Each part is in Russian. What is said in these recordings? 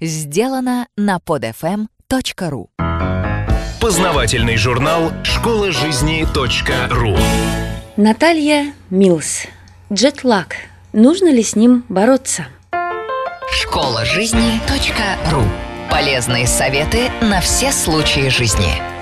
Сделано на podfm.ru Познавательный журнал «Школа жизни .ру» Наталья Милс. Джетлаг. Нужно ли с ним бороться? Школа жизни .ру Полезные советы на все случаи жизни.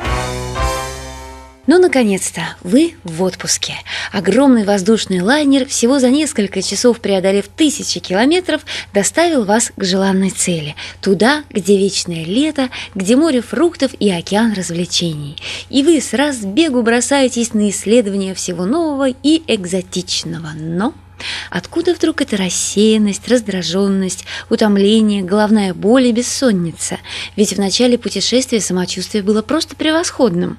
Ну, наконец-то, вы в отпуске. Огромный воздушный лайнер, всего за несколько часов преодолев тысячи километров, доставил вас к желанной цели. Туда, где вечное лето, где море фруктов и океан развлечений. И вы с разбегу бросаетесь на исследование всего нового и экзотичного. Но Откуда вдруг эта рассеянность, раздраженность, утомление, головная боль и бессонница? Ведь в начале путешествия самочувствие было просто превосходным.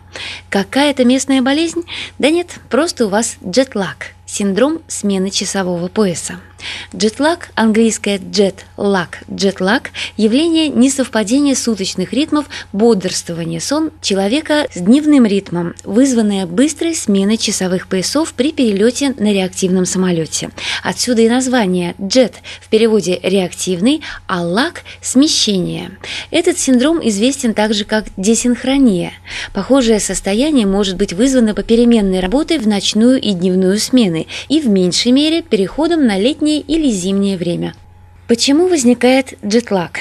Какая-то местная болезнь? Да нет, просто у вас джетлаг – синдром смены часового пояса. Джетлаг, английское jet-lag, джетлаг – явление несовпадения суточных ритмов бодрствования сон человека с дневным ритмом, вызванное быстрой сменой часовых поясов при перелете на реактивном самолете. Отсюда и название jet в переводе реактивный, а lag – смещение. Этот синдром известен также как десинхрония. Похожее состояние может быть вызвано попеременной работой в ночную и дневную смены, и в меньшей мере переходом на летнее или зимнее время. Почему возникает джетлаг?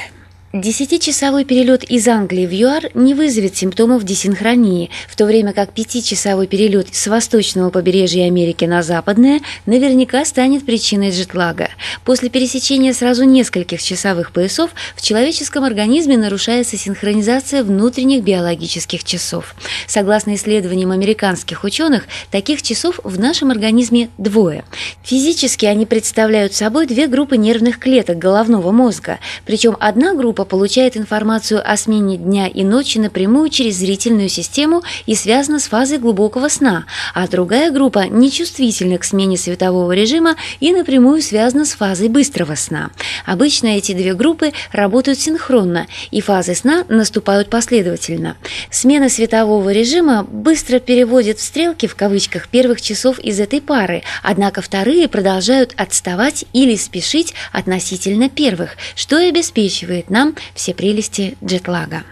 Десятичасовой перелет из Англии в ЮАР не вызовет симптомов десинхронии, в то время как пятичасовой перелет с восточного побережья Америки на западное наверняка станет причиной джетлага. После пересечения сразу нескольких часовых поясов в человеческом организме нарушается синхронизация внутренних биологических часов. Согласно исследованиям американских ученых, таких часов в нашем организме двое. Физически они представляют собой две группы нервных клеток головного мозга, причем одна группа группа получает информацию о смене дня и ночи напрямую через зрительную систему и связана с фазой глубокого сна, а другая группа нечувствительна к смене светового режима и напрямую связана с фазой быстрого сна. Обычно эти две группы работают синхронно, и фазы сна наступают последовательно. Смена светового режима быстро переводит в стрелки в кавычках первых часов из этой пары, однако вторые продолжают отставать или спешить относительно первых, что и обеспечивает нам все прелести джетлага.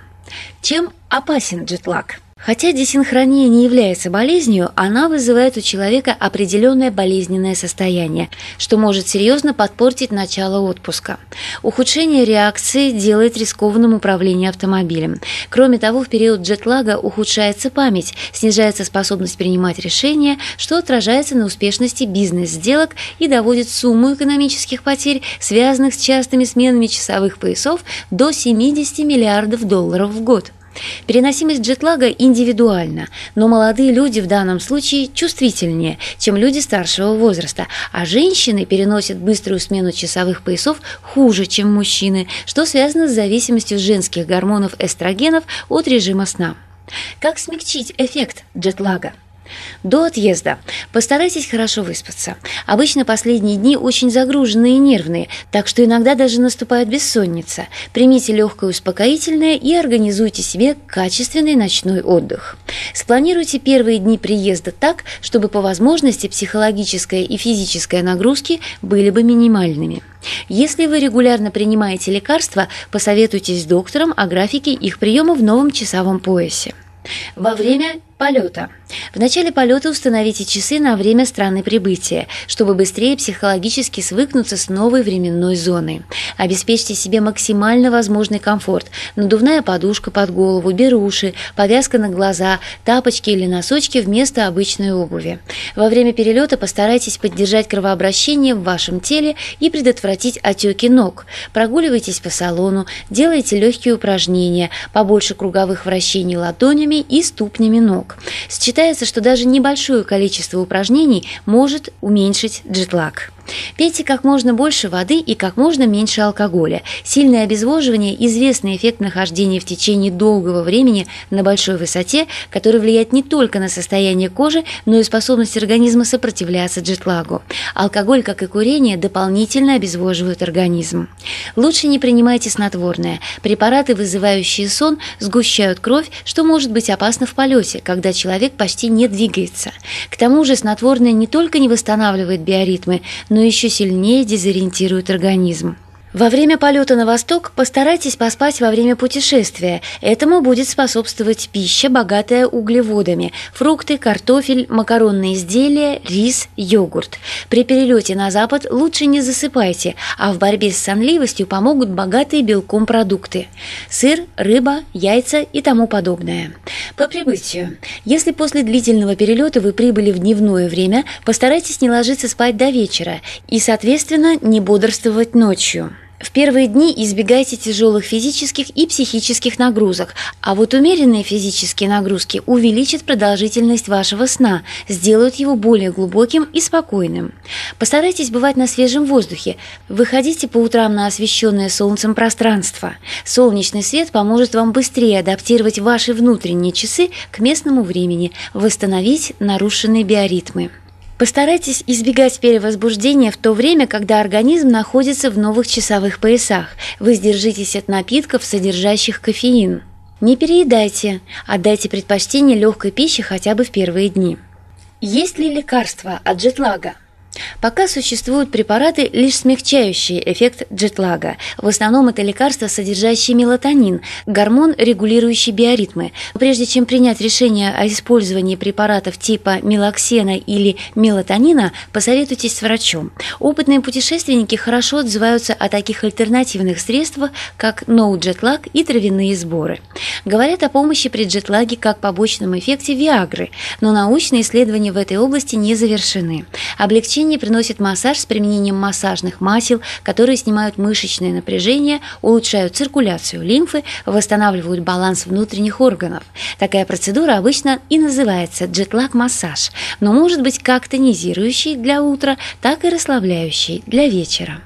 Чем опасен джетлаг? Хотя десинхрония не является болезнью, она вызывает у человека определенное болезненное состояние, что может серьезно подпортить начало отпуска. Ухудшение реакции делает рискованным управление автомобилем. Кроме того, в период джетлага ухудшается память, снижается способность принимать решения, что отражается на успешности бизнес-сделок и доводит сумму экономических потерь, связанных с частыми сменами часовых поясов, до 70 миллиардов долларов в год. Переносимость джетлага индивидуальна, но молодые люди в данном случае чувствительнее, чем люди старшего возраста, а женщины переносят быструю смену часовых поясов хуже, чем мужчины, что связано с зависимостью женских гормонов эстрогенов от режима сна. Как смягчить эффект джетлага? До отъезда постарайтесь хорошо выспаться. Обычно последние дни очень загруженные и нервные, так что иногда даже наступает бессонница. Примите легкое успокоительное и организуйте себе качественный ночной отдых. Спланируйте первые дни приезда так, чтобы по возможности психологическая и физическая нагрузки были бы минимальными. Если вы регулярно принимаете лекарства, посоветуйтесь с доктором о графике их приема в новом часовом поясе. Во время полета. В начале полета установите часы на время страны прибытия, чтобы быстрее психологически свыкнуться с новой временной зоной. Обеспечьте себе максимально возможный комфорт. Надувная подушка под голову, беруши, повязка на глаза, тапочки или носочки вместо обычной обуви. Во время перелета постарайтесь поддержать кровообращение в вашем теле и предотвратить отеки ног. Прогуливайтесь по салону, делайте легкие упражнения, побольше круговых вращений ладонями и ступнями ног ног. Считается, что даже небольшое количество упражнений может уменьшить джетлаг. Пейте как можно больше воды и как можно меньше алкоголя. Сильное обезвоживание – известный эффект нахождения в течение долгого времени на большой высоте, который влияет не только на состояние кожи, но и способность организма сопротивляться джетлагу. Алкоголь, как и курение, дополнительно обезвоживают организм. Лучше не принимайте снотворное. Препараты, вызывающие сон, сгущают кровь, что может быть опасно в полете, когда человек почти не двигается. К тому же снотворное не только не восстанавливает биоритмы, но еще сильнее дезориентирует организм. Во время полета на восток постарайтесь поспать во время путешествия. Этому будет способствовать пища, богатая углеводами – фрукты, картофель, макаронные изделия, рис, йогурт. При перелете на запад лучше не засыпайте, а в борьбе с сонливостью помогут богатые белком продукты – сыр, рыба, яйца и тому подобное. По прибытию. Если после длительного перелета вы прибыли в дневное время, постарайтесь не ложиться спать до вечера и, соответственно, не бодрствовать ночью. В первые дни избегайте тяжелых физических и психических нагрузок, а вот умеренные физические нагрузки увеличат продолжительность вашего сна, сделают его более глубоким и спокойным. Постарайтесь бывать на свежем воздухе, выходите по утрам на освещенное солнцем пространство. Солнечный свет поможет вам быстрее адаптировать ваши внутренние часы к местному времени, восстановить нарушенные биоритмы. Постарайтесь избегать перевозбуждения в то время, когда организм находится в новых часовых поясах. Воздержитесь от напитков, содержащих кофеин. Не переедайте, отдайте предпочтение легкой пище хотя бы в первые дни. Есть ли лекарства от джетлага? Пока существуют препараты, лишь смягчающие эффект джетлага. В основном это лекарства, содержащие мелатонин, гормон, регулирующий биоритмы. Прежде чем принять решение о использовании препаратов типа мелоксена или мелатонина, посоветуйтесь с врачом. Опытные путешественники хорошо отзываются о таких альтернативных средствах, как ноу-джетлаг и травяные сборы. Говорят о помощи при джетлаге как побочном эффекте Виагры, но научные исследования в этой области не завершены. Облегчение Облегчение приносит массаж с применением массажных масел, которые снимают мышечное напряжение, улучшают циркуляцию лимфы, восстанавливают баланс внутренних органов. Такая процедура обычно и называется джетлаг-массаж, но может быть как тонизирующий для утра, так и расслабляющий для вечера.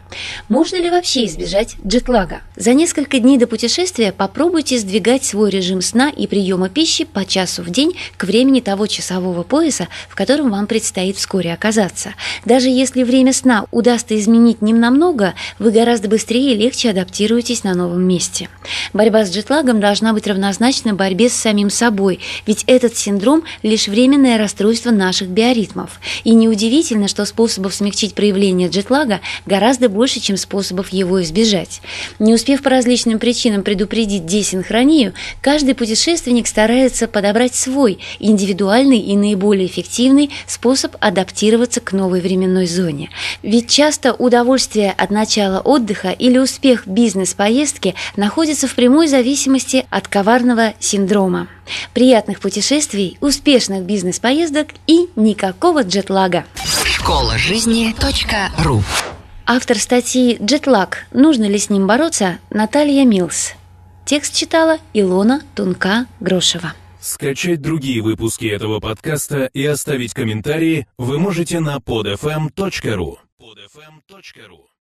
Можно ли вообще избежать джетлага? За несколько дней до путешествия попробуйте сдвигать свой режим сна и приема пищи по часу в день к времени того часового пояса, в котором вам предстоит вскоре оказаться. Даже если время сна удастся изменить немного, вы гораздо быстрее и легче адаптируетесь на новом месте. Борьба с джетлагом должна быть равнозначна борьбе с самим собой, ведь этот синдром – лишь временное расстройство наших биоритмов. И неудивительно, что способов смягчить проявление джетлага гораздо больше, чем способов его избежать. Не успев по различным причинам предупредить десинхронию, каждый путешественник старается подобрать свой, индивидуальный и наиболее эффективный способ адаптироваться к новой временной зоне. Ведь часто удовольствие от начала отдыха или успех бизнес-поездки находится в прямой зависимости от коварного синдрома. Приятных путешествий, успешных бизнес-поездок и никакого джетлага. Школа жизни .ру Автор статьи «Джетлаг. Нужно ли с ним бороться?» Наталья Милс. Текст читала Илона Тунка-Грошева. Скачать другие выпуски этого подкаста и оставить комментарии вы можете на podfm.ru. podfm.ru